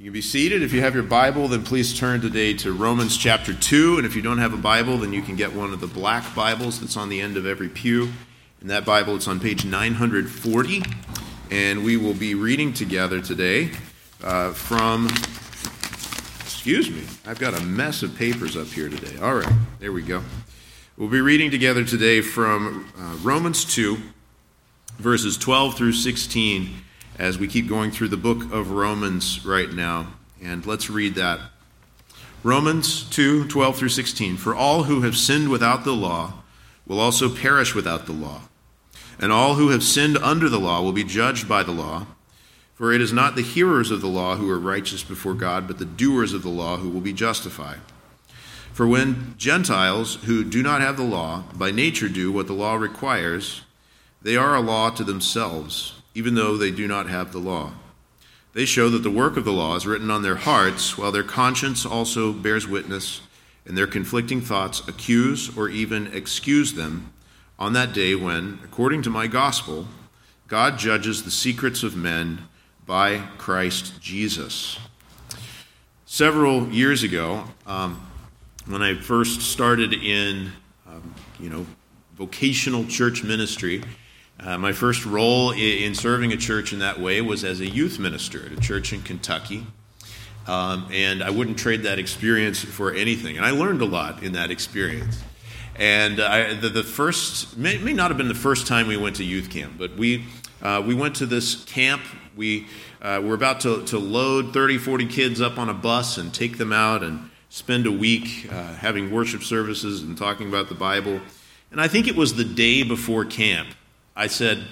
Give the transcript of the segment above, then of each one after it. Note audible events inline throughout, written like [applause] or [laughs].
You can be seated. If you have your Bible, then please turn today to Romans chapter 2. And if you don't have a Bible, then you can get one of the black Bibles that's on the end of every pew. In that Bible, it's on page 940. And we will be reading together today uh, from, excuse me, I've got a mess of papers up here today. All right, there we go. We'll be reading together today from uh, Romans 2, verses 12 through 16 as we keep going through the book of Romans right now. And let's read that. Romans 2 12 through 16. For all who have sinned without the law will also perish without the law. And all who have sinned under the law will be judged by the law. For it is not the hearers of the law who are righteous before God, but the doers of the law who will be justified. For when Gentiles who do not have the law by nature do what the law requires, they are a law to themselves even though they do not have the law. They show that the work of the law is written on their hearts, while their conscience also bears witness, and their conflicting thoughts accuse or even excuse them on that day when, according to my gospel, God judges the secrets of men by Christ Jesus. Several years ago, um, when I first started in, um, you know, vocational church ministry, uh, my first role in serving a church in that way was as a youth minister at a church in Kentucky. Um, and I wouldn't trade that experience for anything. And I learned a lot in that experience. And I, the, the, first, may, may, not have been the first time we went to youth camp, but we, uh, we went to this camp. We uh, were about to, to load 30, 40 kids up on a bus and take them out and spend a week uh, having worship services and talking about the Bible. And I think it was the day before camp I said,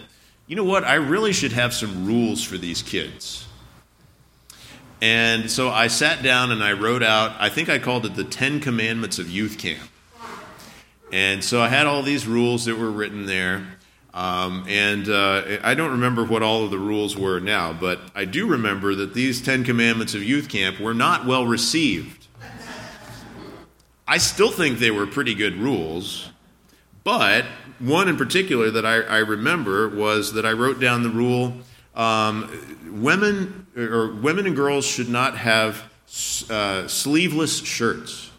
you know what? I really should have some rules for these kids. And so I sat down and I wrote out, I think I called it the Ten Commandments of Youth Camp. And so I had all these rules that were written there. Um, and uh, I don't remember what all of the rules were now, but I do remember that these Ten Commandments of Youth Camp were not well received. I still think they were pretty good rules, but one in particular that I, I, remember was that I wrote down the rule: um, women or women and girls should not have uh, sleeveless shirts.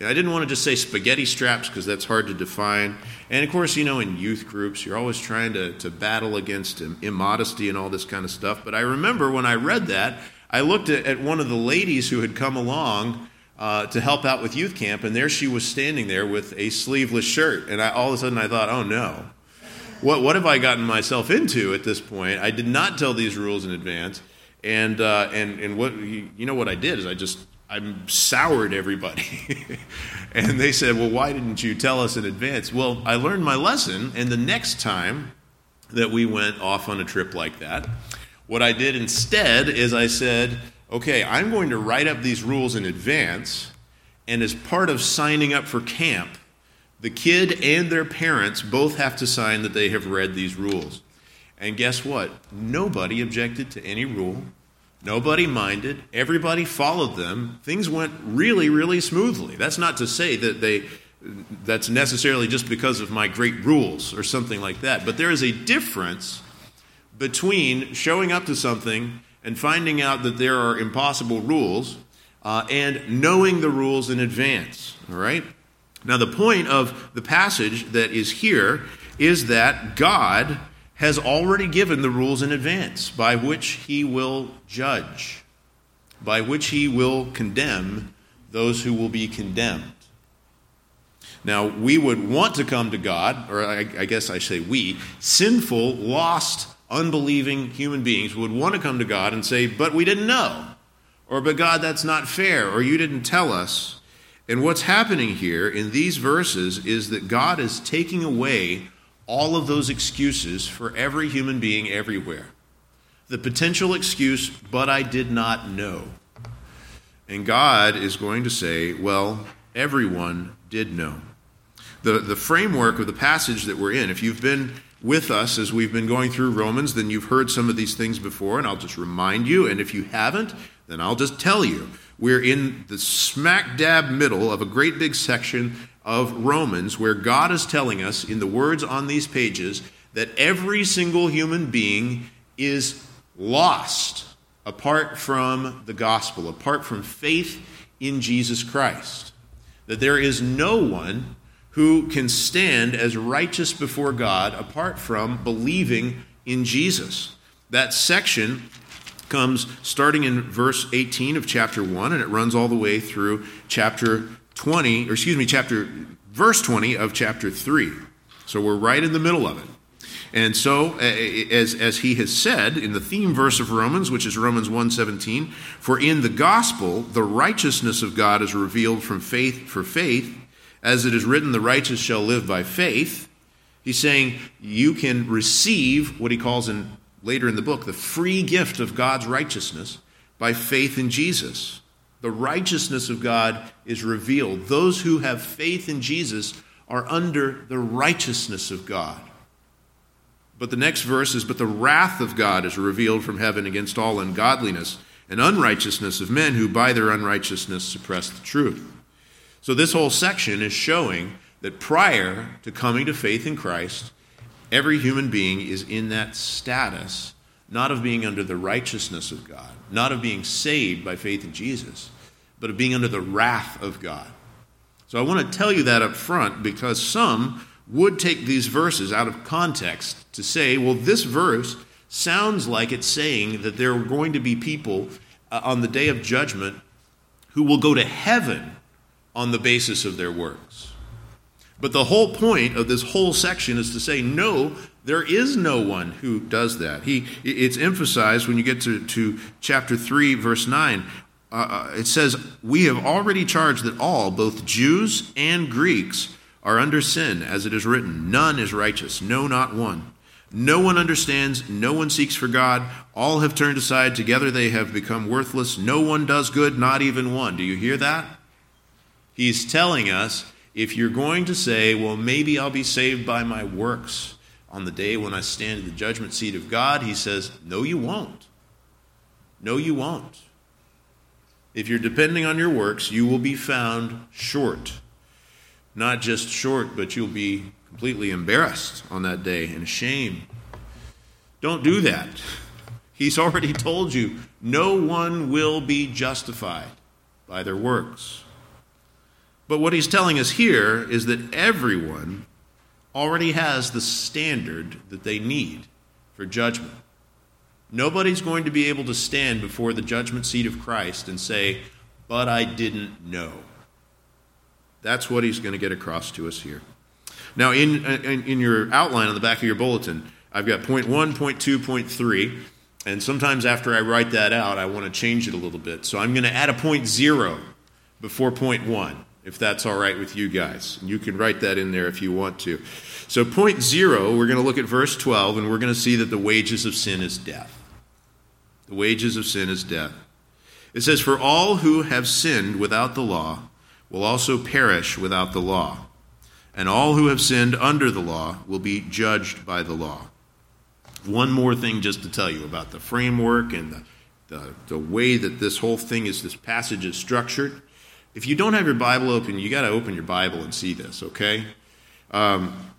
I didn't want to just say spaghetti straps because that's hard to define. And of course, you know, in youth groups, you're always trying to, to battle against immodesty and all this kind of stuff. But I remember when I read that, I looked at, at one of the ladies who had come along uh, to help out with youth camp, and there she was standing there with a sleeveless shirt. And I, all of a sudden I thought, oh no, what, what have I gotten myself into at this point? I did not tell these rules in advance. And, uh, and, and what, you know what I did is I just, I soured everybody. [laughs] and they said, well, why didn't you tell us in advance? Well, I learned my lesson, and the next time that we went off on a trip like that, what I did instead is I said, okay, I'm going to write up these rules in advance, and as part of signing up for camp, the kid and their parents both have to sign that they have read these rules. And guess what? Nobody objected to any rule. Nobody minded. Everybody followed them. Things went really, really smoothly. That's not to say that they that's necessarily just because of my great rules or something like that. But there is a difference between showing up to something and finding out that there are impossible rules uh, and knowing the rules in advance. All right? Now, the point of the passage that is here is that God has already given the rules in advance by which he will judge, by which he will condemn those who will be condemned. Now, we would want to come to God, or I, I guess I say we, sinful, lost unbelieving human beings would want to come to God and say, But we didn't know. Or, But God, that's not fair. Or, You didn't tell us. And what's happening here in these verses is that God is taking away all of those excuses for every human being everywhere. The potential excuse, but I did not know. And God is going to say, well, everyone did know. The, the framework of the passage that we're in, if you've been with us as we've been going through Romans, then you've heard some of these things before, and I'll just remind you. And if you haven't, then I'll just tell you. We're in the smack dab middle of a great big section of Romans where God is telling us, in the words on these pages, that every single human being is lost. apart from the gospel, apart from faith in Jesus Christ. That there is no one who can stand as righteous before God apart from believing in Jesus. That section comes starting in verse 18 of chapter 1 and it runs all the way through chapter 20 or excuse me chapter verse 20 of chapter 3 so we're right in the middle of it and so as, as he has said in the theme verse of romans which is romans 1.17 for in the gospel the righteousness of god is revealed from faith for faith as it is written the righteous shall live by faith he's saying you can receive what he calls in later in the book, the free gift of God's righteousness by faith in Jesus. The righteousness of God is revealed. Those who have faith in Jesus are under the righteousness of God. But the next verse is But the wrath of God is revealed from heaven against all ungodliness and unrighteousness of men who by their unrighteousness suppress the truth. So this whole section is showing that prior to coming to faith in Christ, Every human being is in that status, not of being under the righteousness of God, not of being saved by faith in Jesus, but of being under the wrath of God. So I want to tell you that up front because some would take these verses out of context to say, well, this verse sounds like it's saying that there are going to be people uh, on the day of judgment who will go to heaven on the basis of their works. But the whole point of this whole section is to say, no, there is no one who does that. He, it's emphasized when you get to, to chapter 3, verse 9. Uh, uh, it says, We have already charged that all, both Jews and Greeks, are under sin, as it is written, None is righteous, no, not one. No one understands, no one seeks for God. All have turned aside, together they have become worthless. No one does good, not even one. Do you hear that? He's telling us if you're going to say, well, maybe I'll be saved by my works on the day when I stand at the judgment seat of God, he says, no, you won't. No, you won't. If you're depending on your works, you will be found short. Not just short, but you'll be completely embarrassed on that day and ashamed. Don't do that. He's already told you no one will be justified by their works. But what he's telling us here is that everyone already has the standard that they need for judgment. Nobody's going to be able to stand before the judgment seat of Christ and say, But I didn't know. That's what he's going to get across to us here. Now, in, in, in, your outline on the back of your bulletin, I've got point one, point two, point three, and sometimes after I write that out, I want to change it a little bit. So I'm going to add a point zero before point one if that's all right with you guys. You can write that in there if you want to. So, point zero, we're going to look at verse 12, and we're going to see that the wages of sin is death. The wages of sin is death. It says, For all who have sinned without the law will also perish without the law, and all who have sinned under the law will be judged by the law. One more thing just to tell you about the framework and the, the, the way that this whole thing is, this passage is structured. If you don't have your Bible open, you got to open your Bible and see this, okay? Um,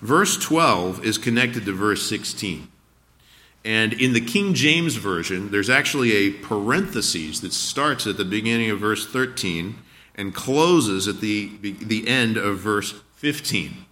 verse 12 is connected to verse 16. And in the King James Version, there's actually a parenthesis that starts at the beginning of verse 13 and closes at the, the end of verse 15.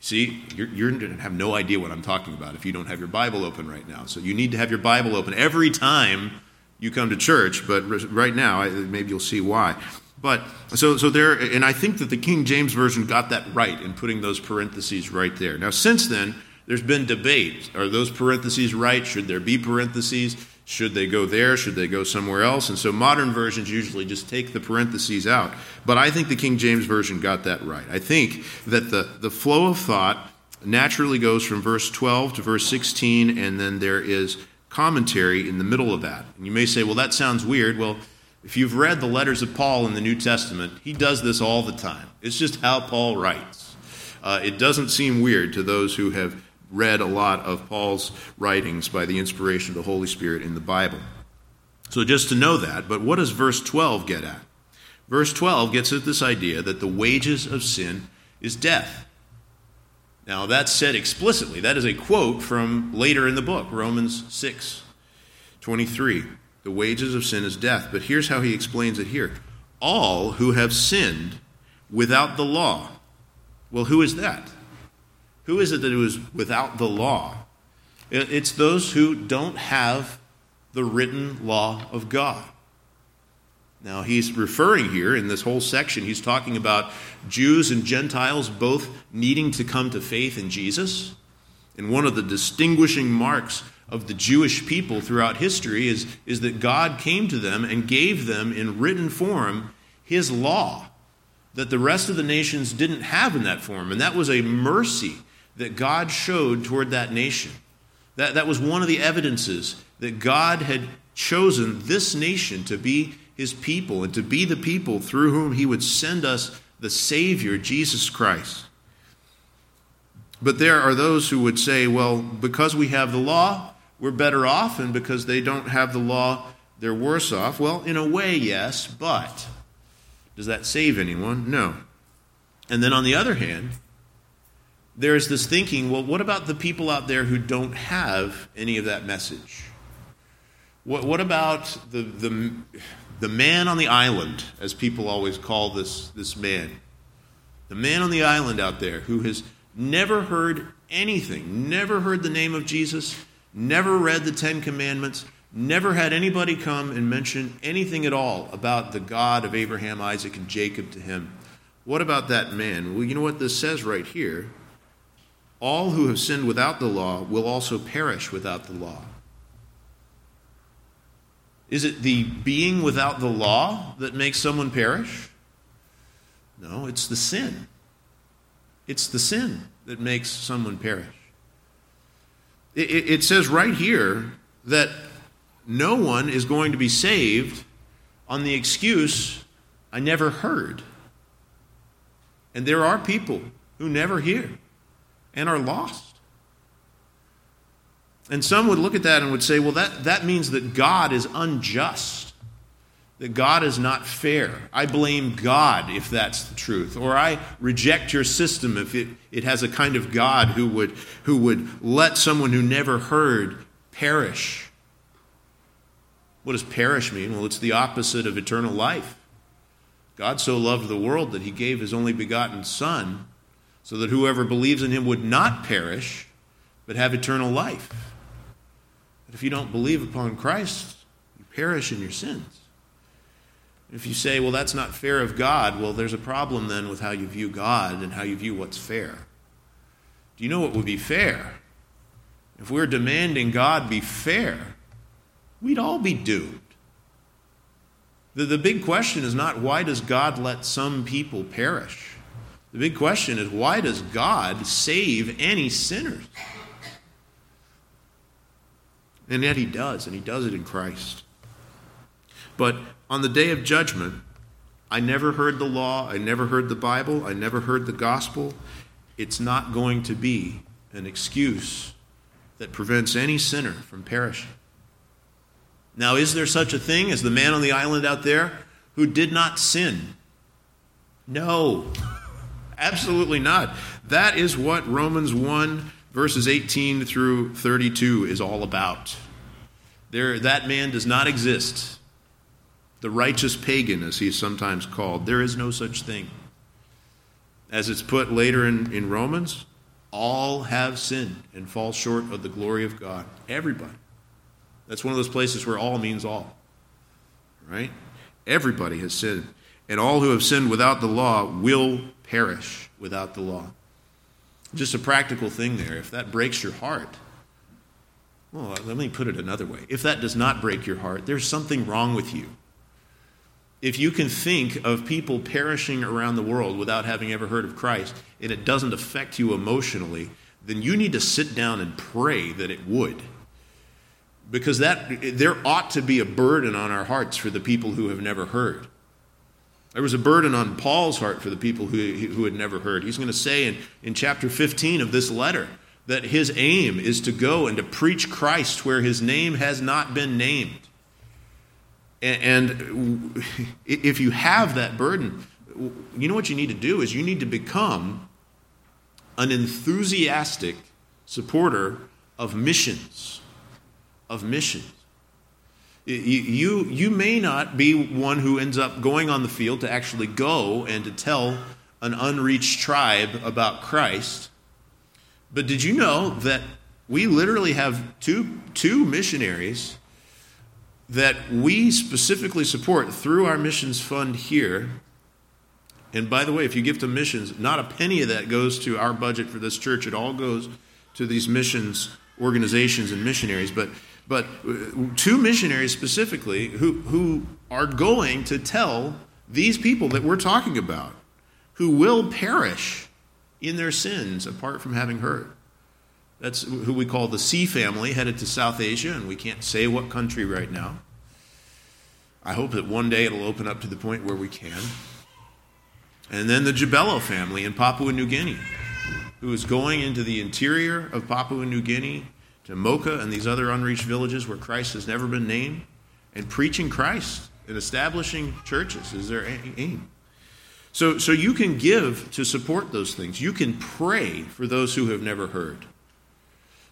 See, you're, you're going to have no idea what I'm talking about if you don't have your Bible open right now. So you need to have your Bible open every time you come to church, but right now, maybe you'll see why. But so so there, and I think that the King James version got that right in putting those parentheses right there. Now, since then, there's been debate: are those parentheses right? Should there be parentheses? Should they go there? Should they go somewhere else? And so modern versions usually just take the parentheses out. But I think the King James version got that right. I think that the the flow of thought naturally goes from verse 12 to verse 16, and then there is commentary in the middle of that. And you may say, well, that sounds weird. Well if you've read the letters of Paul in the New Testament, he does this all the time. It's just how Paul writes. Uh, it doesn't seem weird to those who have read a lot of Paul's writings by the inspiration of the Holy Spirit in the Bible. So just to know that, but what does verse 12 get at? Verse 12 gets at this idea that the wages of sin is death. Now, that's said explicitly. That is a quote from later in the book, Romans 6 23. The wages of sin is death. But here's how he explains it here all who have sinned without the law. Well, who is that? Who is it that was without the law? It's those who don't have the written law of God. Now, he's referring here in this whole section, he's talking about Jews and Gentiles both needing to come to faith in Jesus. And one of the distinguishing marks of the Jewish people throughout history is, is that God came to them and gave them in written form his law that the rest of the nations didn't have in that form. And that was a mercy that God showed toward that nation. That, that was one of the evidences that God had chosen this nation to be his people and to be the people through whom he would send us the Savior, Jesus Christ. But there are those who would say, well, because we have the law, we're better off, and because they don't have the law, they're worse off. Well, in a way, yes, but does that save anyone? No. And then on the other hand, there's this thinking well, what about the people out there who don't have any of that message? What, what about the, the, the man on the island, as people always call this, this man? The man on the island out there who has never heard anything, never heard the name of Jesus, never read the Ten Commandments, never had anybody come and mention anything at all about the God of Abraham, Isaac, and Jacob to him. What about that man? Well, you know what this says right here? All who have sinned without the law will also perish without the law. Is it the being without the law that makes someone perish? No, it's the sin. It's the sin that makes someone perish. It, it, says right here that no one is going to be saved on the excuse, I never heard. And there are people who never hear and are lost. And some would look at that and would say, well, that, that means that God is unjust, that God is not fair. I blame God if that's the truth. Or I reject your system if it, it has a kind of God who would, who would let someone who never heard perish. What does perish mean? Well, it's the opposite of eternal life. God so loved the world that he gave his only begotten Son so that whoever believes in him would not perish, but have eternal life. But if you don't believe upon Christ, you perish in your sins. If you say, well, that's not fair of God, well, there's a problem then with how you view God and how you view what's fair. Do you know what would be fair? If we're demanding God be fair, we'd all be doomed. The, the big question is not why does God let some people perish? The big question is why does God save any sinners? And yet he does, and he does it in Christ. But on the day of judgment, I never heard the law, I never heard the Bible, I never heard the gospel. It's not going to be an excuse that prevents any sinner from perishing. Now, is there such a thing as the man on the island out there who did not sin? No, absolutely not. That is what Romans 1 verses 18 through 32 is all about. There, that man does not exist. The righteous pagan, as he is sometimes called, there is no such thing. As it's put later in, in Romans, all have sinned and fall short of the glory of God. Everybody. That's one of those places where all means all. Right? Everybody has sinned. And all who have sinned without the law will perish without the law. Just a practical thing there. If that breaks your heart, well, let me put it another way. If that does not break your heart, there's something wrong with you. If you can think of people perishing around the world without having ever heard of Christ, and it doesn't affect you emotionally, then you need to sit down and pray that it would. Because that there ought to be a burden on our hearts for the people who have never heard. There was a burden on Paul's heart for the people who, who had never heard. He's going to say in, in chapter 15 of this letter that his aim is to go and to preach Christ where his name has not been named. And, [laughs] if you have that burden, you know what you need to do is you need to become an enthusiastic supporter of missions. Of missions. You, you may not be one who ends up going on the field to actually go and to tell an unreached tribe about Christ. But did you know that we literally have two, two missionaries that we specifically support through our missions fund here? And by the way, if you give to missions, not a penny of that goes to our budget for this church. It all goes to these missions organizations and missionaries. But but uh, two missionaries specifically who, who are going to tell these people that we're talking about who will perish in their sins apart from having heard. That's who we call the C family, headed to South Asia, and we can't say what country right now. I hope that one day it'll open up to the point where we can. And then the Jabello family in Papua New Guinea, who is going into the interior of Papua New Guinea to Mocha and these other unreached villages where Christ has never been named, and preaching Christ and establishing churches is their aim. So, so you can give to support those things. You can pray for those who have never heard.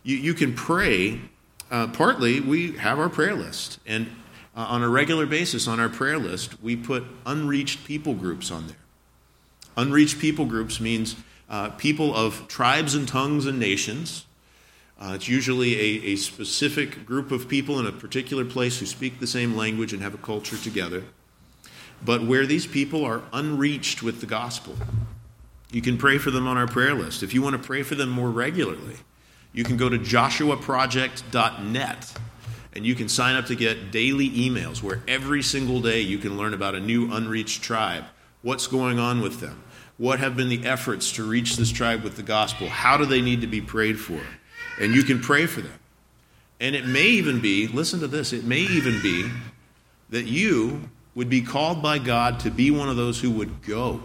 You, you can pray. Uh, partly, we have our prayer list, and uh, on a regular basis on our prayer list, we put unreached people groups on there. Unreached people groups means uh, people of tribes and tongues and nations uh, it's usually a, a specific group of people in a particular place who speak the same language and have a culture together. But where these people are unreached with the gospel, you can pray for them on our prayer list. If you want to pray for them more regularly, you can go to joshuaproject.net and you can sign up to get daily emails where every single day you can learn about a new unreached tribe, what's going on with them, what have been the efforts to reach this tribe with the gospel, how do they need to be prayed for. And you can pray for them. And it may even be, listen to this, it may even be that you would be called by God to be one of those who would go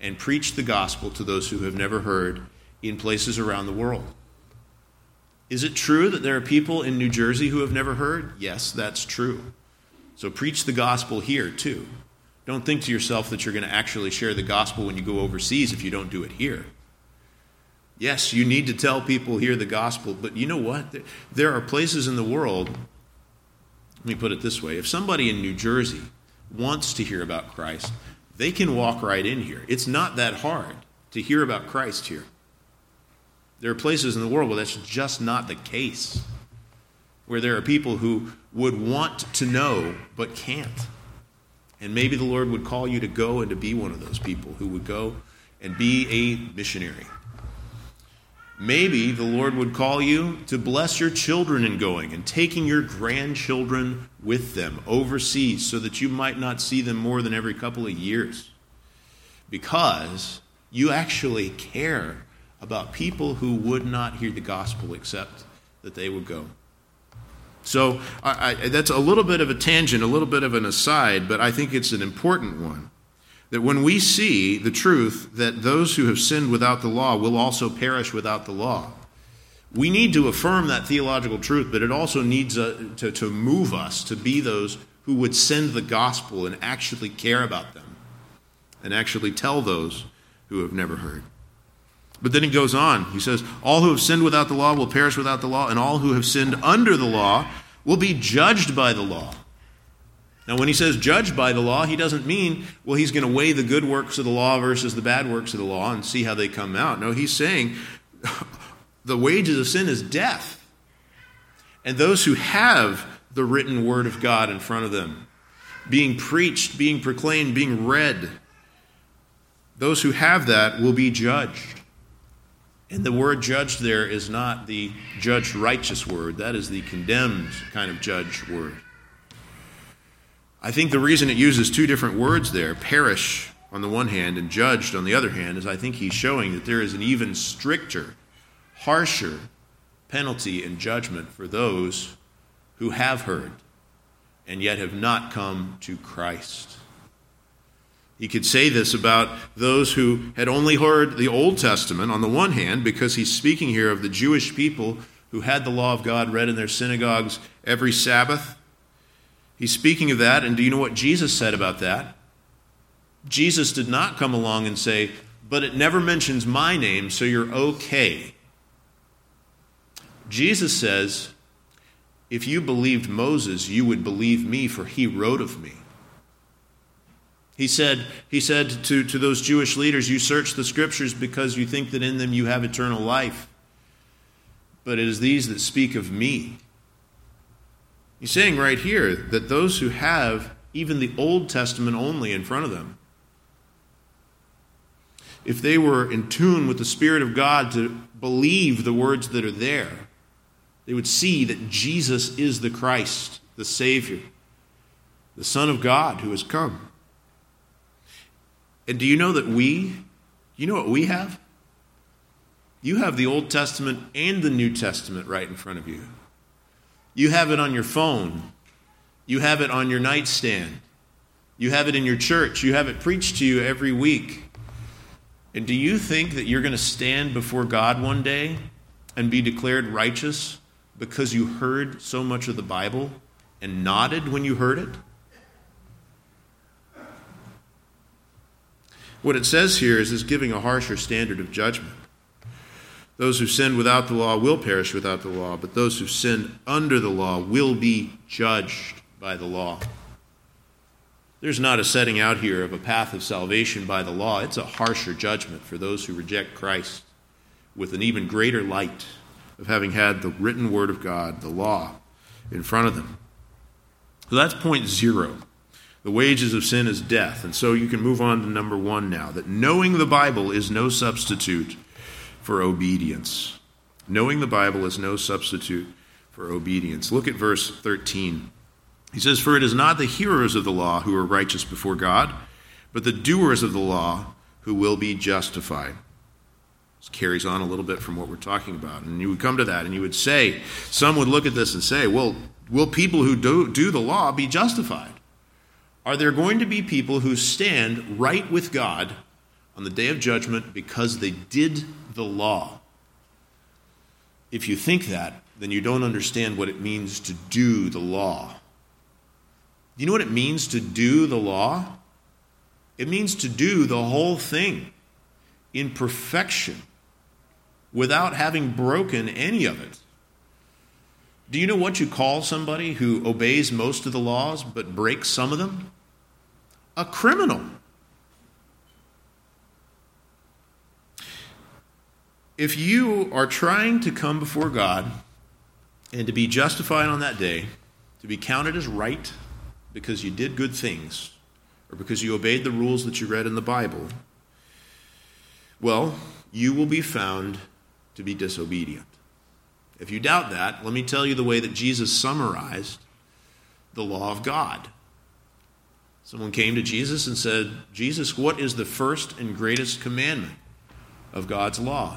and preach the gospel to those who have never heard in places around the world. Is it true that there are people in New Jersey who have never heard? Yes, that's true. So preach the gospel here too. Don't think to yourself that you're going to actually share the gospel when you go overseas if you don't do it here. Yes, you need to tell people here the gospel, but you know what? There are places in the world, let me put it this way if somebody in New Jersey wants to hear about Christ, they can walk right in here. It's not that hard to hear about Christ here. There are places in the world where that's just not the case, where there are people who would want to know but can't. And maybe the Lord would call you to go and to be one of those people who would go and be a missionary. Maybe the Lord would call you to bless your children in going and taking your grandchildren with them overseas so that you might not see them more than every couple of years. Because you actually care about people who would not hear the gospel except that they would go. So I, I, that's a little bit of a tangent, a little bit of an aside, but I think it's an important one that when we see the truth that those who have sinned without the law will also perish without the law, we need to affirm that theological truth, but it also needs uh, to, to move us to be those who would send the gospel and actually care about them and actually tell those who have never heard. But then he goes on. He says, All who have sinned without the law will perish without the law, and all who have sinned under the law will be judged by the law. Now, when he says judged by the law, he doesn't mean, well, he's going to weigh the good works of the law versus the bad works of the law and see how they come out. No, he's saying [laughs] the wages of sin is death. And those who have the written word of God in front of them, being preached, being proclaimed, being read, those who have that will be judged. And the word judged there is not the judged righteous word, that is the condemned kind of judge word. I think the reason it uses two different words there, perish on the one hand and judged on the other hand, is I think he's showing that there is an even stricter, harsher penalty and judgment for those who have heard and yet have not come to Christ. He could say this about those who had only heard the Old Testament on the one hand, because he's speaking here of the Jewish people who had the law of God read in their synagogues every Sabbath He's speaking of that, and do you know what Jesus said about that? Jesus did not come along and say, but it never mentions my name, so you're okay. Jesus says, If you believed Moses, you would believe me, for he wrote of me. He said, he said to, to those Jewish leaders, You search the scriptures because you think that in them you have eternal life. But it is these that speak of me. He's saying right here that those who have even the Old Testament only in front of them, if they were in tune with the Spirit of God to believe the words that are there, they would see that Jesus is the Christ, the Savior, the Son of God who has come. And do you know that we, you know what we have? You have the Old Testament and the New Testament right in front of you. You have it on your phone. You have it on your nightstand. You have it in your church. You have it preached to you every week. And do you think that you're going to stand before God one day and be declared righteous because you heard so much of the Bible and nodded when you heard it? What it says here is it's giving a harsher standard of judgment. Those who sin without the law will perish without the law, but those who sin under the law will be judged by the law. There's not a setting out here of a path of salvation by the law. It's a harsher judgment for those who reject Christ with an even greater light of having had the written word of God, the law, in front of them. So that's point zero. The wages of sin is death. And so you can move on to number one now that knowing the Bible is no substitute for obedience. Knowing the Bible is no substitute for obedience. Look at verse 13. He says, For it is not the hearers of the law who are righteous before God, but the doers of the law who will be justified. This carries on a little bit from what we're talking about. And you would come to that and you would say, some would look at this and say, well, will people who do, do the law be justified? Are there going to be people who stand right with God on the day of judgment because they did the law? If you think that, then you don't understand what it means to do the law. You know what it means to do the law? It means to do the whole thing in perfection without having broken any of it. Do you know what you call somebody who obeys most of the laws but breaks some of them? A criminal. If you are trying to come before God and to be justified on that day, to be counted as right because you did good things or because you obeyed the rules that you read in the Bible, well, you will be found to be disobedient. If you doubt that, let me tell you the way that Jesus summarized the law of God. Someone came to Jesus and said, Jesus, what is the first and greatest commandment of God's law?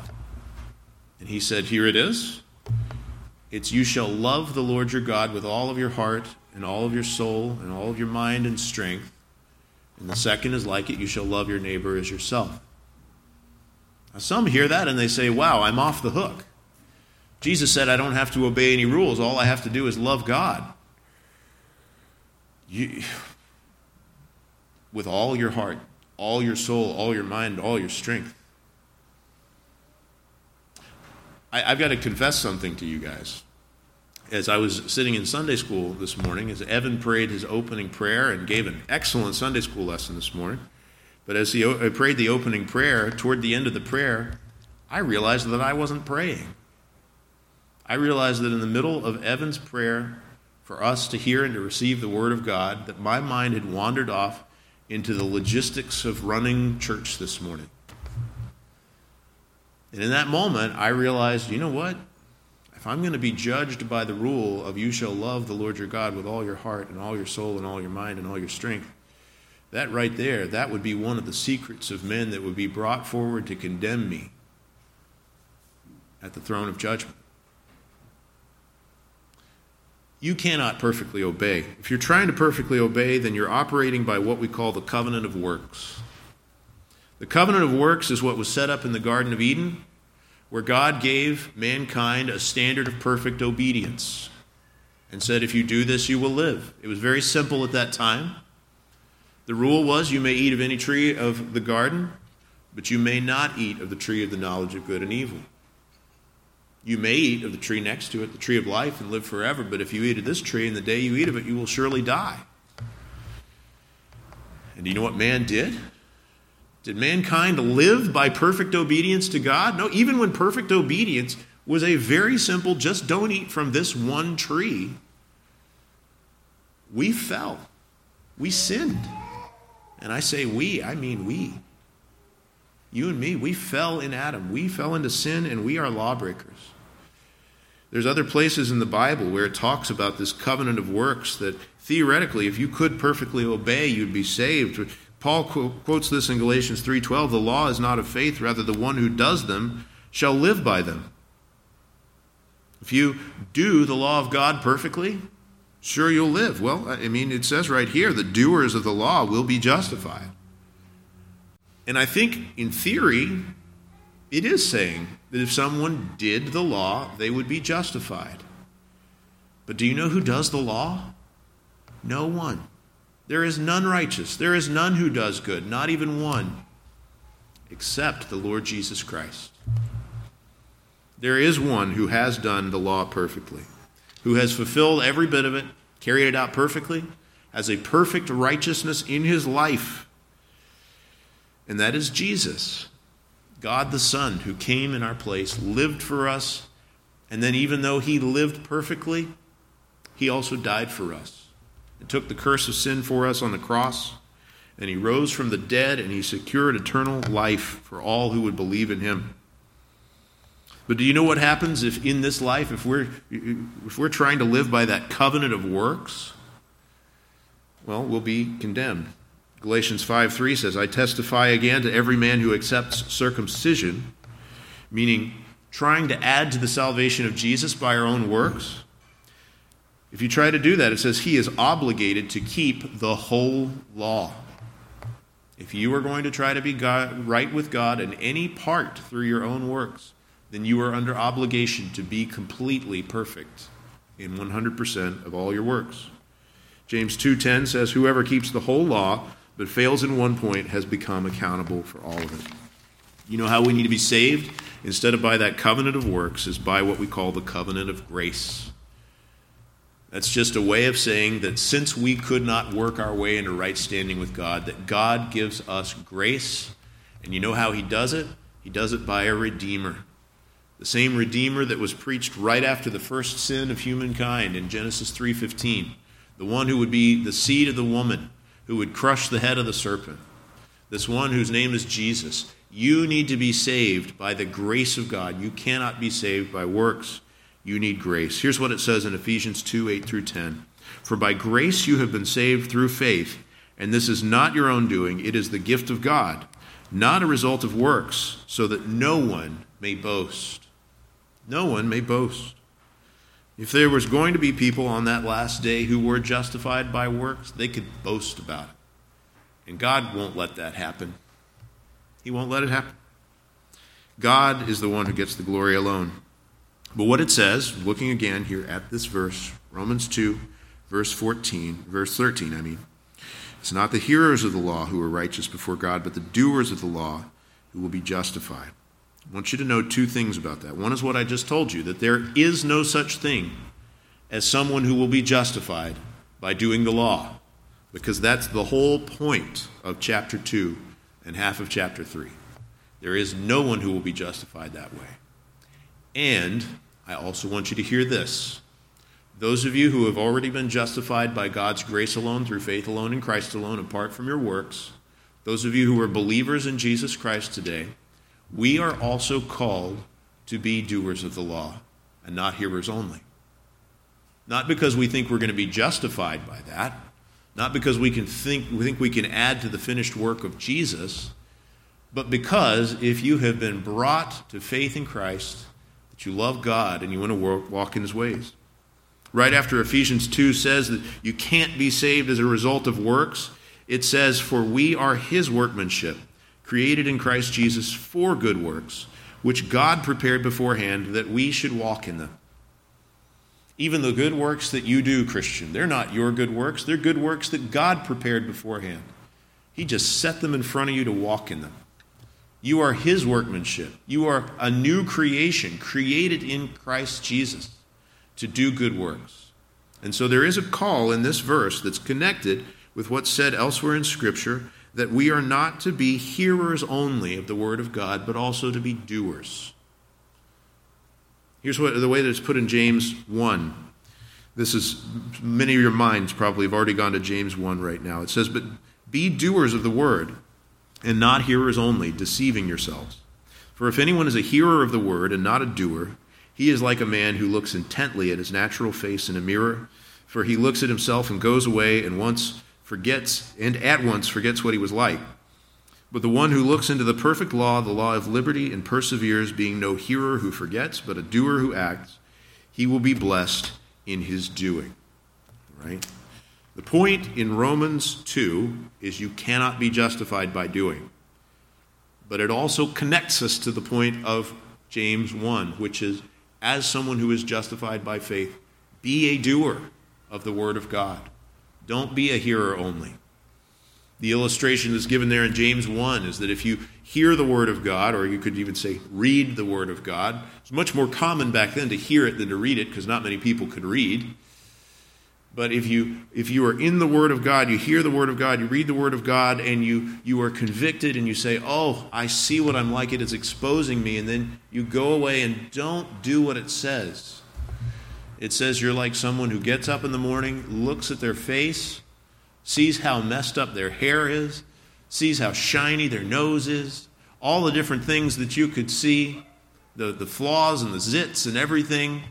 And he said, Here it is. It's you shall love the Lord your God with all of your heart and all of your soul and all of your mind and strength. And the second is like it, you shall love your neighbor as yourself. Now, some hear that and they say, Wow, I'm off the hook. Jesus said, I don't have to obey any rules. All I have to do is love God. You, with all your heart, all your soul, all your mind, all your strength. I, have got to confess something to you guys. As I was sitting in Sunday school this morning, as Evan prayed his opening prayer and gave an excellent Sunday school lesson this morning, but as he uh, prayed the opening prayer, toward the end of the prayer, I realized that I wasn't praying. I realized that in the middle of Evan's prayer for us to hear and to receive the Word of God, that my mind had wandered off into the logistics of running church this morning. And in that moment, I realized, you know what? If I'm going to be judged by the rule of you shall love the Lord your God with all your heart and all your soul and all your mind and all your strength, that right there, that would be one of the secrets of men that would be brought forward to condemn me at the throne of judgment you cannot perfectly obey. If you're trying to perfectly obey, then you're operating by what we call the covenant of works. The covenant of works is what was set up in the Garden of Eden, where God gave mankind a standard of perfect obedience and said, If you do this, you will live. It was very simple at that time. The rule was you may eat of any tree of the garden, but you may not eat of the tree of the knowledge of good and evil. You may eat of the tree next to it, the tree of life, and live forever, but if you eat of this tree, and the day you eat of it, you will surely die. And do you know what man did? Did mankind live by perfect obedience to God? No, even when perfect obedience was a very simple just don't eat from this one tree, we fell. We sinned. And I say we, I mean we. You and me, we fell in Adam. We fell into sin and we are lawbreakers. There's other places in the Bible where it talks about this covenant of works that theoretically, if you could perfectly obey, you'd be saved. Paul quotes this in Galatians 3:12, "The law is not of faith, rather the one who does them shall live by them." If you do the law of God perfectly, sure you'll live. Well, I mean, it says right here, the doers of the law will be justified. And I think in theory, it is saying that if someone did the law, they would be justified. But do you know who does the law? No one. There is none righteous. There is none who does good, not even one, except the Lord Jesus Christ. There is one who has done the law perfectly, who has fulfilled every bit of it, carried it out perfectly, has a perfect righteousness in his life, and that is Jesus, God the Son, who came in our place, lived for us, and then even though he lived perfectly, he also died for us and took the curse of sin for us on the cross. And he rose from the dead and he secured eternal life for all who would believe in him. But do you know what happens if in this life, if we're, if we're trying to live by that covenant of works? Well, we'll be condemned. Galatians 5 3 says, I testify again to every man who accepts circumcision, meaning trying to add to the salvation of Jesus by our own works. If you try to do that, it says he is obligated to keep the whole law. If you are going to try to be God, right with God in any part through your own works, then you are under obligation to be completely perfect in 100% of all your works. James 2:10 says whoever keeps the whole law but fails in one point has become accountable for all of it. You know how we need to be saved? Instead of by that covenant of works is by what we call the covenant of grace. That's just a way of saying that since we could not work our way into right standing with God, that God gives us grace. And you know how he does it? He does it by a redeemer the same redeemer that was preached right after the first sin of humankind in Genesis 3:15, the one who would be the seed of the woman who would crush the head of the serpent. This one whose name is Jesus. You need to be saved by the grace of God. You cannot be saved by works. You need grace. Here's what it says in Ephesians 2 8 through 10. For by grace you have been saved through faith, and this is not your own doing, it is the gift of God, not a result of works, so that no one may boast. No one may boast. If there was going to be people on that last day who were justified by works, they could boast about it. And God won't let that happen. He won't let it happen. God is the one who gets the glory alone. But what it says, looking again here at this verse, Romans 2, verse 14, verse 13, I mean, it's not the hearers of the law who are righteous before God, but the doers of the law who will be justified. I want you to know two things about that. One is what I just told you that there is no such thing as someone who will be justified by doing the law, because that's the whole point of chapter 2 and half of chapter 3. There is no one who will be justified that way. And I also want you to hear this. Those of you who have already been justified by God's grace alone, through faith alone in Christ alone, apart from your works, those of you who are believers in Jesus Christ today, we are also called to be doers of the law and not hearers only. Not because we think we're going to be justified by that, not because we can think we think we can add to the finished work of Jesus, but because if you have been brought to faith in Christ, that you love God and you want to walk in his ways. Right after Ephesians 2 says that you can't be saved as a result of works, it says, For we are his workmanship created in Christ Jesus for good works, which God prepared beforehand that we should walk in them. Even the good works that you do, Christian, they're not your good works, they're good works that God prepared beforehand. He just set them in front of you to walk in them. You are his workmanship. You are a new creation, created in Christ Jesus to do good works. And so there is a call in this verse that's connected with what's said elsewhere in Scripture that we are not to be hearers only of the Word of God, but also to be doers. Here's what the way that it's put in James 1. This is many of your minds probably have already gone to James 1 right now. It says, But be doers of the word, and not hearers only, deceiving yourselves. For if anyone is a hearer of the word and not a doer, he is like a man who looks intently at his natural face in a mirror, for he looks at himself and goes away and once forgets and at once forgets what he was like. But the one who looks into the perfect law, the law of liberty, and perseveres, being no hearer who forgets, but a doer who acts, he will be blessed in his doing. Right? The point in Romans 2 is you cannot be justified by doing. But it also connects us to the point of James 1, which is as someone who is justified by faith, be a doer of the Word of God. Don't be a hearer only. The illustration that's given there in James 1 is that if you hear the Word of God, or you could even say read the Word of God, it's much more common back then to hear it than to read it because not many people could read. But if you if you are in the Word of God, you hear the Word of God, you read the Word of God, and you you are convicted and you say, Oh, I see what I'm like, it is exposing me, and then you go away and don't do what it says. It says you're like someone who gets up in the morning, looks at their face, sees how messed up their hair is, sees how shiny their nose is, all the different things that you could see, the, the flaws and the zits and everything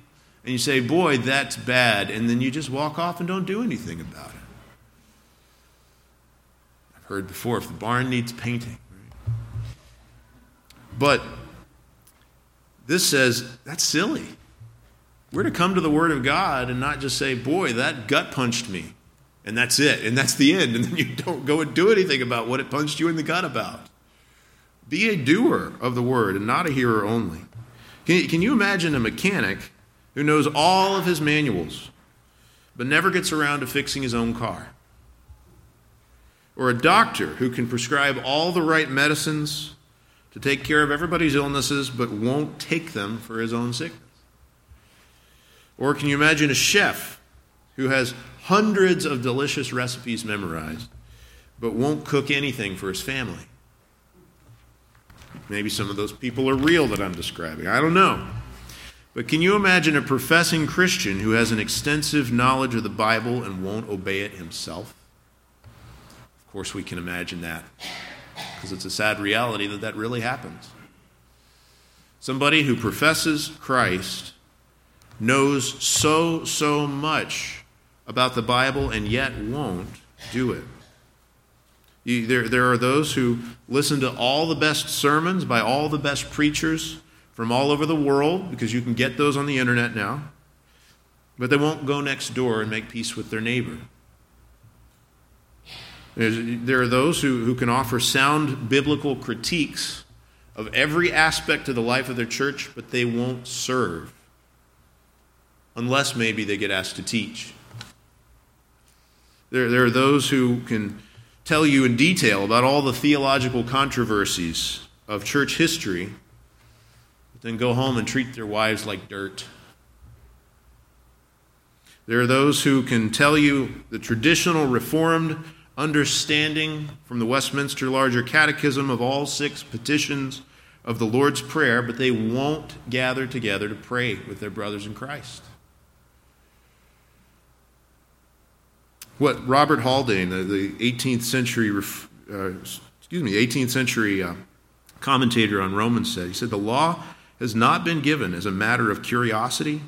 and you say, Boy, that's bad, and then you just walk off and don't do anything about it. I've heard before if the barn needs painting. But this says that's silly. We're to come to the Word of God and not just say, Boy, that gut punched me, and that's it, and that's the end, and then you don't go and do anything about what it punched you in the gut about. Be a doer of the Word and not a hearer only. Can, can you imagine a mechanic who knows all of his manuals, but never gets around to fixing his own car. Or a doctor who can prescribe all the right medicines to take care of everybody's illnesses, but won't take them for his own sickness. Or can you imagine a chef who has hundreds of delicious recipes memorized, but won't cook anything for his family? Maybe some of those people are real that I'm describing. I don't know. But can you imagine a professing Christian who has an extensive knowledge of the Bible and won't obey it himself? Of course, we can imagine that because it's a sad reality that that really happens. Somebody who professes Christ knows so, so much about the Bible and yet won't do it. You, there, there are those who listen to all the best sermons by all the best preachers from all over the world, because you can get those on the internet now, but they won't go next door and make peace with their neighbor. There's, there are those who, who can offer sound biblical critiques of every aspect of the life of their church, but they won't serve unless maybe they get asked to teach. There, there are those who can tell you in detail about all the theological controversies of church history, but then go home and treat their wives like dirt. There are those who can tell you the traditional Reformed understanding from the Westminster Larger Catechism of all six petitions of the Lord's Prayer, but they won't gather together to pray with their brothers in Christ. What Robert Haldane, the, the 18th century, uh, excuse me, 18th century uh, commentator on Romans said, he said, the law has not been given as a matter of curiosity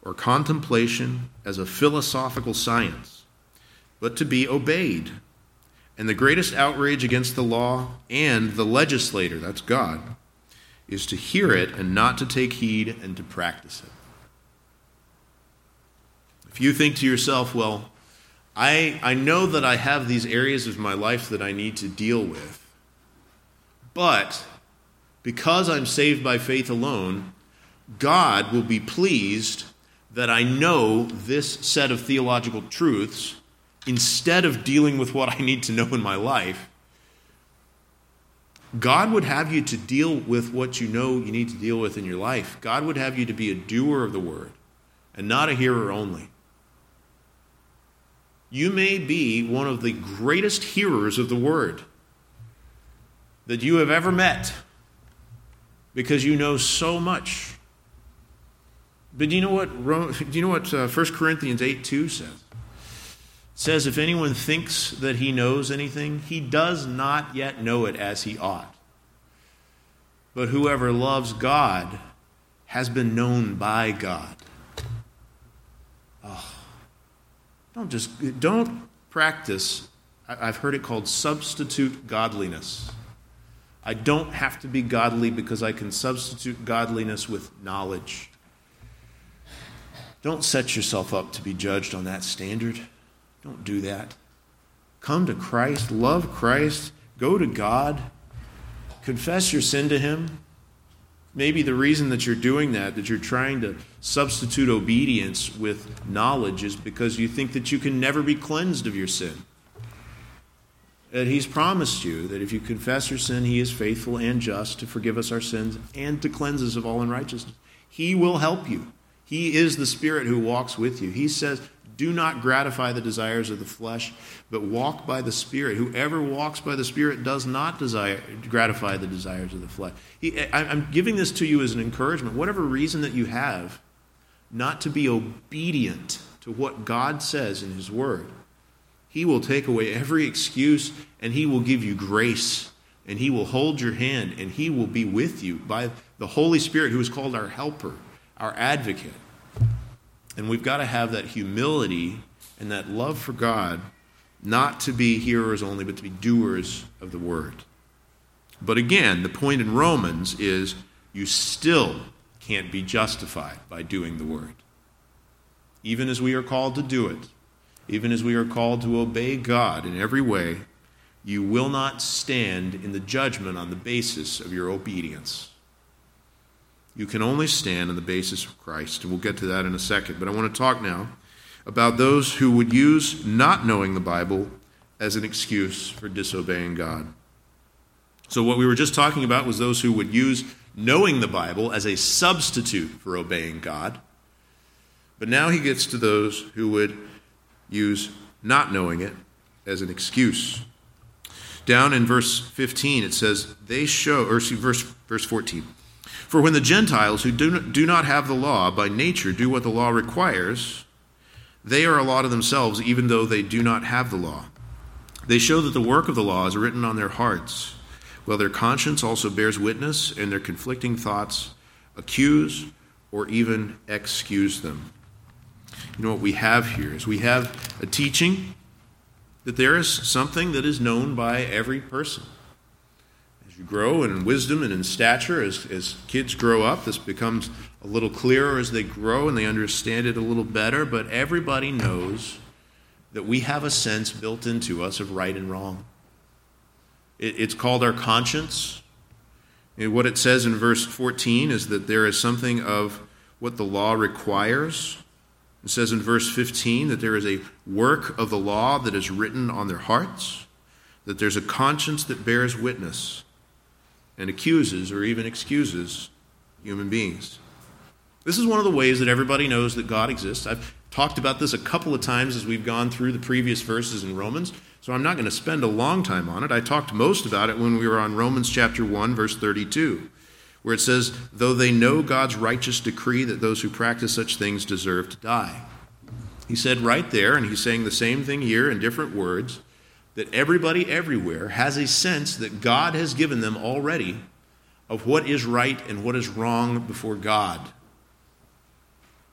or contemplation as a philosophical science, but to be obeyed. And the greatest outrage against the law and the legislator, that's God, is to hear it and not to take heed and to practice it. If you think to yourself, well, I, I know that I have these areas of my life that I need to deal with, but because I'm saved by faith alone, God will be pleased that I know this set of theological truths instead of dealing with what I need to know in my life. God would have you to deal with what you know you need to deal with in your life. God would have you to be a doer of the word and not a hearer only. You may be one of the greatest hearers of the word that you have ever met because you know so much. But do you know what, [laughs] do you know what uh, 1 Corinthians 8 2 says? It says, If anyone thinks that he knows anything, he does not yet know it as he ought. But whoever loves God has been known by God. Oh, don't just, don't practice, I've heard it called substitute godliness. I don't have to be godly because I can substitute godliness with knowledge. Don't set yourself up to be judged on that standard. Don't do that. Come to Christ, love Christ, go to God, confess your sin to Him. Maybe the reason that you're doing that, that you're trying to substitute obedience with knowledge, is because you think that you can never be cleansed of your sin that He's promised you that if you confess your sin, He is faithful and just to forgive us our sins and to cleanse us of all unrighteousness. He will help you. He is the Spirit who walks with you. He says, Do not gratify the desires of the flesh, but walk by the Spirit. Whoever walks by the Spirit does not desire, gratify the desires of the flesh. He, I'm giving this to you as an encouragement. Whatever reason that you have not to be obedient to what God says in His Word, he will take away every excuse and He will give you grace and He will hold your hand and He will be with you by the Holy Spirit, who is called our helper, our advocate. And we've got to have that humility and that love for God, not to be hearers only, but to be doers of the word. But again, the point in Romans is you still can't be justified by doing the word. Even as we are called to do it, even as we are called to obey God in every way, you will not stand in the judgment on the basis of your obedience. You can only stand on the basis of Christ, and we'll get to that in a second. But I want to talk now about those who would use not knowing the Bible as an excuse for disobeying God. So, what we were just talking about was those who would use knowing the Bible as a substitute for obeying God. But now he gets to those who would use not knowing it as an excuse. Down in verse 15, it says, They show, or see, verse, verse 14. For when the Gentiles who do not, do not have the law by nature do what the law requires, they are a law to themselves, even though they do not have the law. They show that the work of the law is written on their hearts, while their conscience also bears witness, and their conflicting thoughts accuse or even excuse them you know what we have here is we have a teaching that there is something that is known by every person. You grow in wisdom and in stature, as, as kids grow up, this becomes a little clearer as they grow and they understand it a little better, but everybody knows that we have a sense built into us of right and wrong. It, it's called our conscience. And what it says in verse 14 is that there is something of what the law requires it says in verse 15 that there is a work of the law that is written on their hearts, that there's a conscience that bears witness and accuses or even excuses human beings. This is one of the ways that everybody knows that God exists. I've talked about this a couple of times as we've gone through the previous verses in Romans, so I'm not going to spend a long time on it. I talked most about it when we were on Romans chapter 1 verse 32 where it says, Though they know God's righteous decree that those who practice such things deserve to die. He said right there, and he's saying the same thing here in different words, that everybody everywhere has a sense that God has given them already of what is right and what is wrong before God.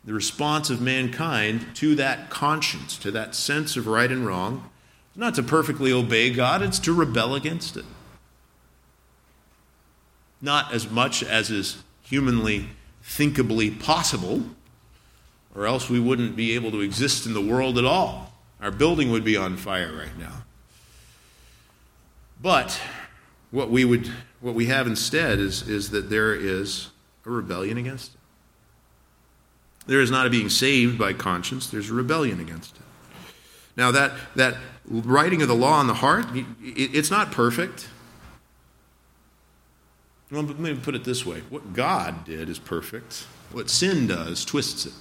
The response of mankind to that conscience, to that sense of right and wrong, is not to perfectly obey God, it's to rebel against it not as much as is humanly thinkably possible, or else we wouldn't be able to exist in the world at all. Our building would be on fire right now. But what we would what we have instead is, is that there is a rebellion against it. There is not a being saved by conscience, there's a rebellion against it. Now that that writing of the law on the heart, it, it's not perfect. Well, let me put it this way what God did is perfect, what sin does twists it.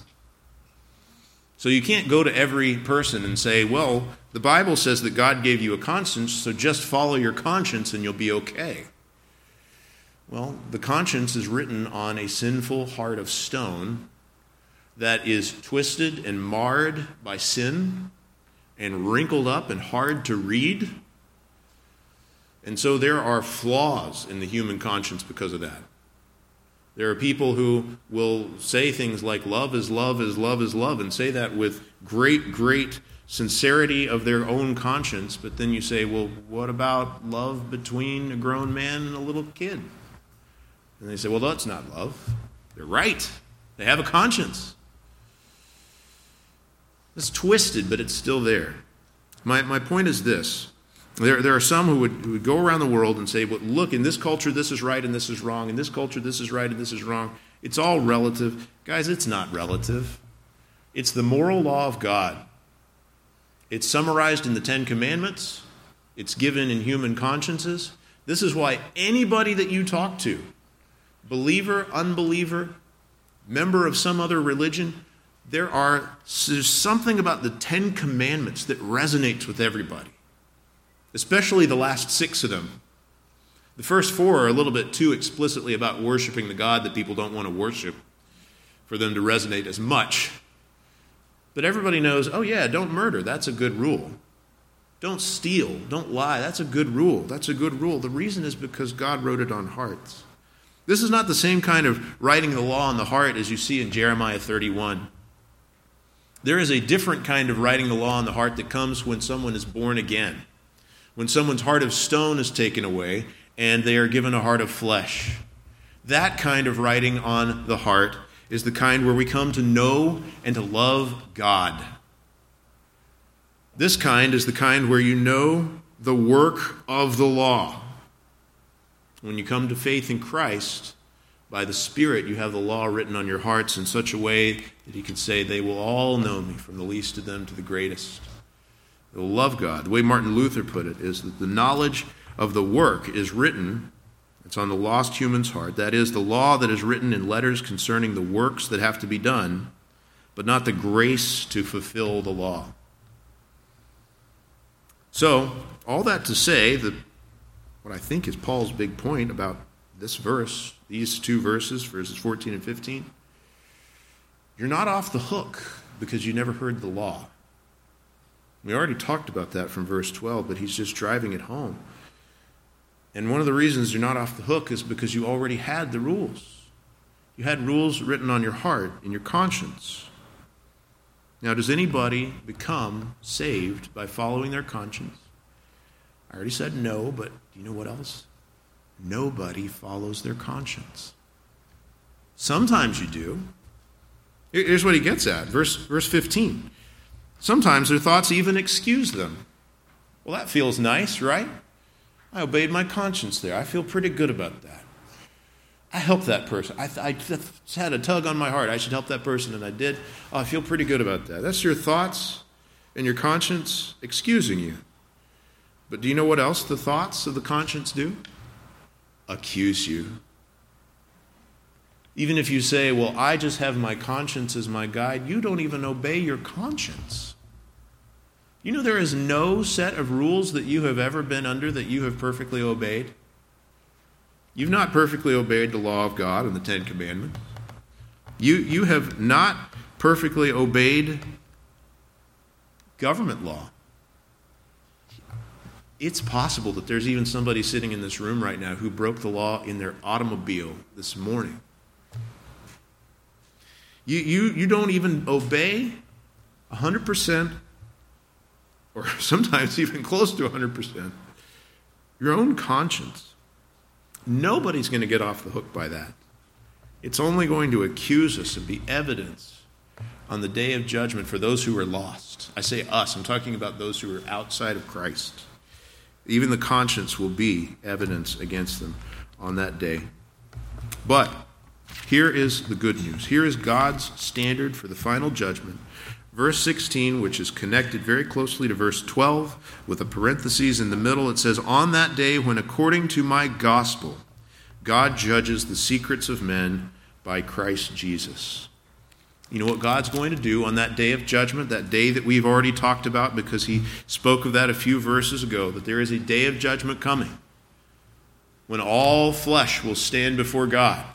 So you can't go to every person and say, well, the Bible says that God gave you a conscience, so just follow your conscience and you'll be okay. Well, the conscience is written on a sinful heart of stone that is twisted and marred by sin and wrinkled up and hard to read. And so there are flaws in the human conscience because of that. There are people who will say things like, love is love is love is love, and say that with great, great sincerity of their own conscience. But then you say, well, what about love between a grown man and a little kid? And they say, well, that's not love. They're right. They have a conscience. It's twisted, but it's still there. My, my point is this there, there are some who would, who would go around the world and say, well, look, in this culture, this is right and this is wrong. In this culture, this is right and this is wrong. It's all relative. Guys, it's not relative. It's the moral law of God. It's summarized in the Ten Commandments, it's given in human consciences. This is why anybody that you talk to, believer, unbeliever, member of some other religion, there are there's something about the Ten Commandments that resonates with everybody especially the last six of them. The first four are a little bit too explicitly about worshiping the God that people don't want to worship for them to resonate as much. But everybody knows, oh, yeah, don't murder. That's a good rule. Don't steal. Don't lie. That's a good rule. That's a good rule. The reason is because God wrote it on hearts. This is not the same kind of writing the law on the heart as you see in Jeremiah 31. There is a different kind of writing the law on the heart that comes when someone is born again when someone's heart of stone is taken away and they are given a heart of flesh. That kind of writing on the heart is the kind where we come to know and to love God. This kind is the kind where you know the work of the law. When you come to faith in Christ, by the Spirit, you have the law written on your hearts in such a way that He can say, They will all know me, from the least of them to the greatest will love God. The way Martin Luther put it is that the knowledge of the work is written, it's on the lost human's heart. That is, the law that is written in letters concerning the works that have to be done, but not the grace to fulfill the law. So, all that to say that what I think is Paul's big point about this verse, these two verses, verses 14 and 15, you're not off the hook because you never heard the law. We already talked about that from verse 12, but he's just driving it home. And one of the reasons you're not off the hook is because you already had the rules. You had rules written on your heart, in your conscience. Now, does anybody become saved by following their conscience? I already said no, but do you know what else? Nobody follows their conscience. Sometimes you do. Here's what he gets at. Verse, verse 15. Sometimes their thoughts even excuse them. Well, that feels nice, right? I obeyed my conscience there. I feel pretty good about that. I helped that person. I, I had a tug on my heart. I should help that person, and I did. Oh, I feel pretty good about that. That's your thoughts and your conscience excusing you. But do you know what else the thoughts of the conscience do? Accuse you. Even if you say, Well, I just have my conscience as my guide, you don't even obey your conscience. You know, there is no set of rules that you have ever been under that you have perfectly obeyed. You've not perfectly obeyed the law of God and the Ten Commandments. You, you have not perfectly obeyed government law. It's possible that there's even somebody sitting in this room right now who broke the law in their automobile this morning. You, you, you don't even obey 100%, or [laughs] sometimes even close to 100%, your own conscience. Nobody's going to get off the hook by that. It's only going to accuse us and be evidence on the day of judgment for those who are lost. I say us, I'm talking about those who are outside of Christ. Even the conscience will be evidence against them on that day. But here is the good news. Here is God's standard for the final judgment. Verse 16, which is connected very closely to verse 12, with a parenthesis in the middle, it says, On that day when, according to my gospel, God judges the secrets of men by Christ Jesus. You know what God's going to do on that day of judgment, that day that we've already talked about because he spoke of that a few verses ago, that there is a day of judgment coming when all flesh will stand before God.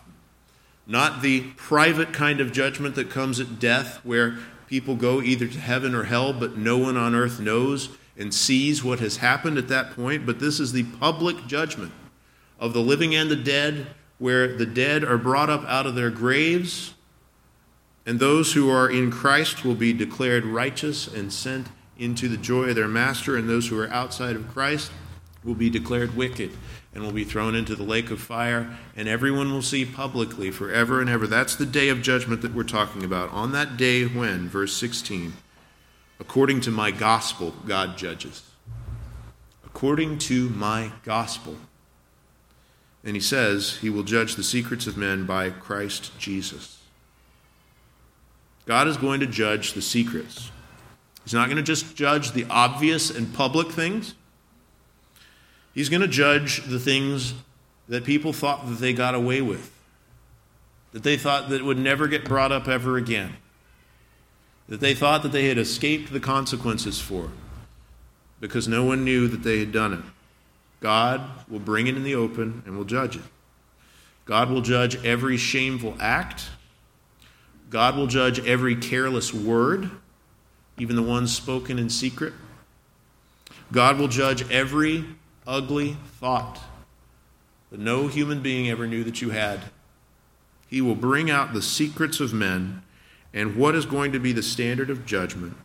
Not the private kind of judgment that comes at death, where people go either to heaven or hell, but no one on earth knows and sees what has happened at that point. But this is the public judgment of the living and the dead, where the dead are brought up out of their graves, and those who are in Christ will be declared righteous and sent into the joy of their master, and those who are outside of Christ will be declared wicked and will be thrown into the lake of fire, and everyone will see publicly forever and ever. That's the day of judgment that we're talking about. On that day, when, verse 16, according to my gospel, God judges. According to my gospel. And he says he will judge the secrets of men by Christ Jesus. God is going to judge the secrets. He's not going to just judge the obvious and public things. He's going to judge the things that people thought that they got away with, that they thought that would never get brought up ever again, that they thought that they had escaped the consequences for because no one knew that they had done it. God will bring it in the open and will judge it. God will judge every shameful act. God will judge every careless word, even the ones spoken in secret. God will judge every ugly thought that no human being ever knew that you had. He will bring out the secrets of men and what is going to be the standard of judgment.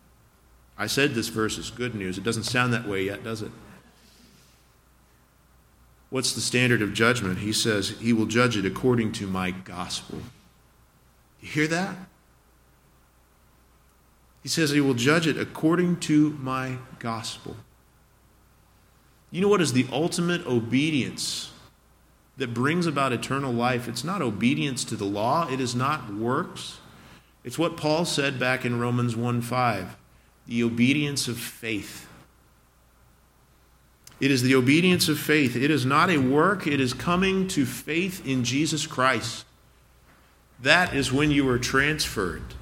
I said this verse is good news. It doesn't sound that way yet, does it? What's the standard of judgment? He says, He will judge it according to my gospel. You hear that? He says, He will judge it according to my gospel. You know what is the ultimate obedience that brings about eternal life? It's not obedience to the law, it is not works. It's what Paul said back in Romans 1 5 the obedience of faith. It is the obedience of faith. It is not a work, it is coming to faith in Jesus Christ. That is when you are transferred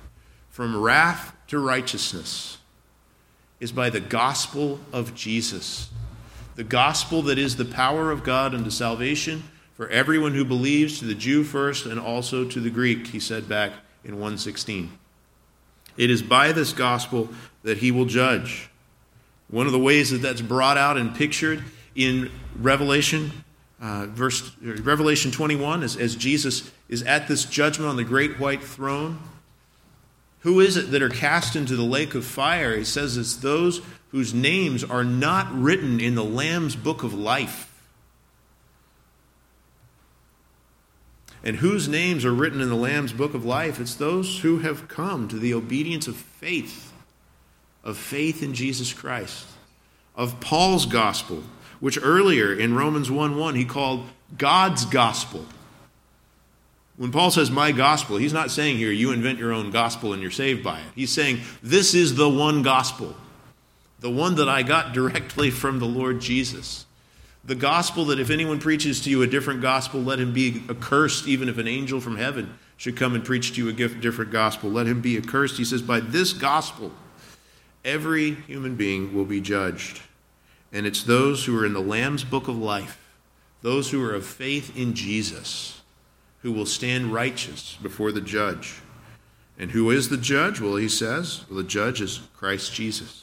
from wrath to righteousness, is by the gospel of Jesus the gospel that is the power of God unto salvation for everyone who believes, to the Jew first and also to the Greek, he said back in 116. It is by this gospel that he will judge. One of the ways that that's brought out and pictured in Revelation, uh, verse Revelation 21, as, as Jesus is at this judgment on the great white throne. Who is it that are cast into the lake of fire? He says it's those whose names are not written in the Lamb's book of life. And whose names are written in the Lamb's book of life? It's those who have come to the obedience of faith, of faith in Jesus Christ, of Paul's gospel, which earlier in Romans 1 1 he called God's gospel. When Paul says my gospel, he's not saying here you invent your own gospel and you're saved by it. He's saying this is the one gospel the one that I got directly from the Lord Jesus. The gospel that if anyone preaches to you a different gospel, let him be accursed, even if an angel from heaven should come and preach to you a different gospel. Let him be accursed. He says, By this gospel, every human being will be judged. And it's those who are in the Lamb's book of life, those who are of faith in Jesus, who will stand righteous before the judge. And who is the judge? Well, he says, well, the judge is Christ Jesus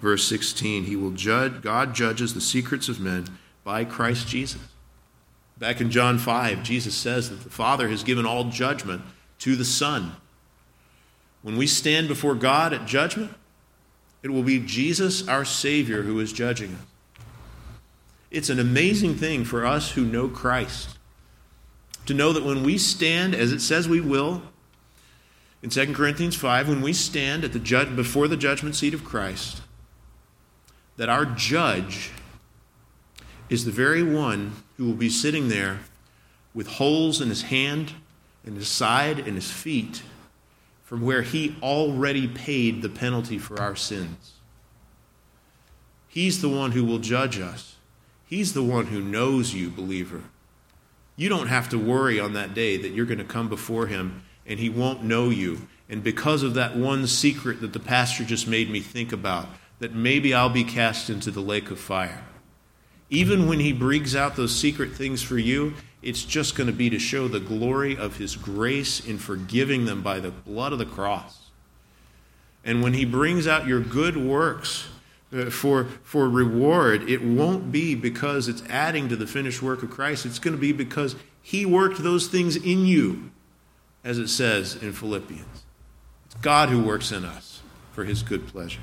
verse 16. He will judge, God judges the secrets of men by Christ Jesus. Back in John 5, Jesus says that the Father has given all judgment to the Son. When we stand before God at judgment, it will be Jesus, our Savior, who is judging us. It's an amazing thing for us who know Christ to know that when we stand, as it says we will, in 2 Corinthians 5, when we stand at the before the judgment seat of Christ, that our judge is the very one who will be sitting there with holes in his hand and his side and his feet from where he already paid the penalty for our sins. He's the one who will judge us. He's the one who knows you, believer. You don't have to worry on that day that you're going to come before Him and He won't know you. And because of that one secret that the pastor just made me think about, that maybe I'll be cast into the lake of fire. Even when He brings out those secret things for you, it's just going to be to show the glory of His grace in forgiving them by the blood of the cross. And when He brings out your good works, uh, for, for reward, it won't be because it's adding to the finished work of Christ. It's going to be because He worked those things in you, as it says in Philippians. It's God who works in us for His good pleasure.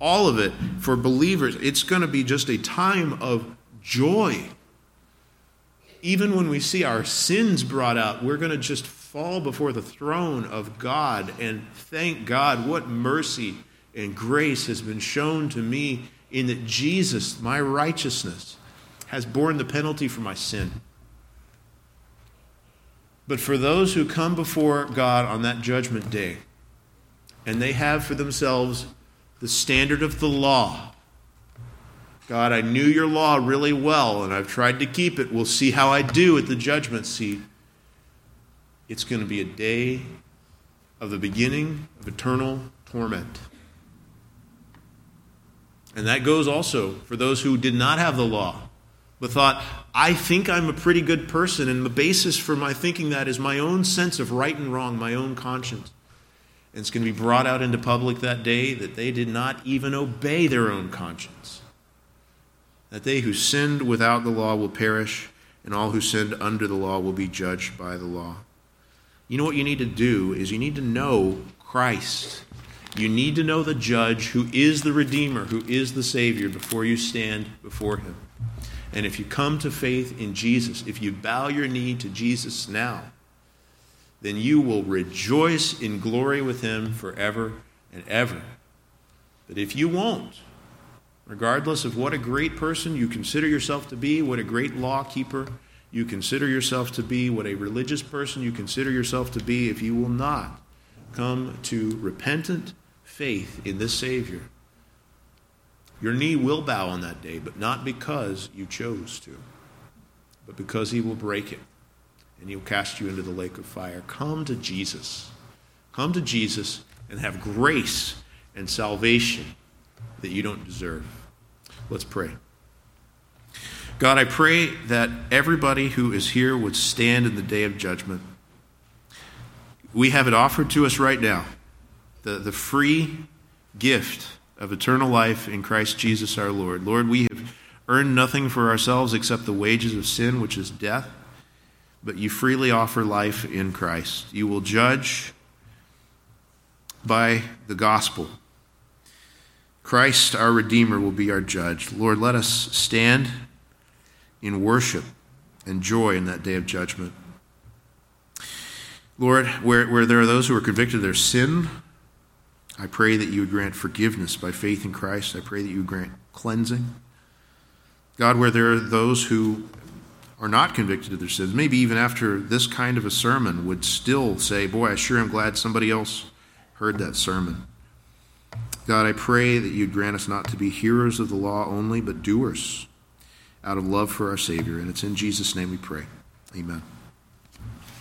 All of it for believers, it's going to be just a time of joy. Even when we see our sins brought out, we're going to just fall before the throne of God and thank God. What mercy and grace has been shown to me in that Jesus, my righteousness, has borne the penalty for my sin. But for those who come before God on that judgment day, and they have for themselves the standard of the law, God, I knew your law really well, and I've tried to keep it. We'll see how I do at the judgment seat. It's going to be a day of the beginning of eternal torment. And that goes also for those who did not have the law, but thought, I think I'm a pretty good person, and the basis for my thinking that is my own sense of right and wrong, my own conscience. And it's going to be brought out into public that day that they did not even obey their own conscience. That they who sinned without the law will perish, and all who sinned under the law will be judged by the law. You know what you need to do is you need to know Christ you need to know the judge who is the Redeemer, who is the Savior, before you stand before him. And if you come to faith in Jesus, if you bow your knee to Jesus now, then you will rejoice in glory with him forever and ever. But if you won't, regardless of what a great person you consider yourself to be, what a great law keeper you consider yourself to be, what a religious person you consider yourself to be, if you will not come to repentant faith in this Savior, your knee will bow on that day, but not because you chose to, but because He will break it and He'll cast you into the lake of fire. Come to Jesus. Come to Jesus and have grace and salvation that you don't deserve. Let's pray. God, I pray that everybody who is here would stand in the day of judgment. We have it offered to us right now the, the free gift of eternal life in Christ Jesus our Lord. Lord, we have earned nothing for ourselves except the wages of sin, which is death, but you freely offer life in Christ. You will judge by the gospel. Christ, our Redeemer, will be our judge. Lord, let us stand in worship and joy in that day of judgment. Lord, where, where there are those who are convicted of their sin, I pray that you would grant forgiveness by faith in Christ. I pray that you would grant cleansing. God, where there are those who are not convicted of their sins, maybe even after this kind of a sermon, would still say, Boy, I sure am glad somebody else heard that sermon. God, I pray that you'd grant us not to be hearers of the law only, but doers out of love for our Savior. And it's in Jesus' name we pray. Amen.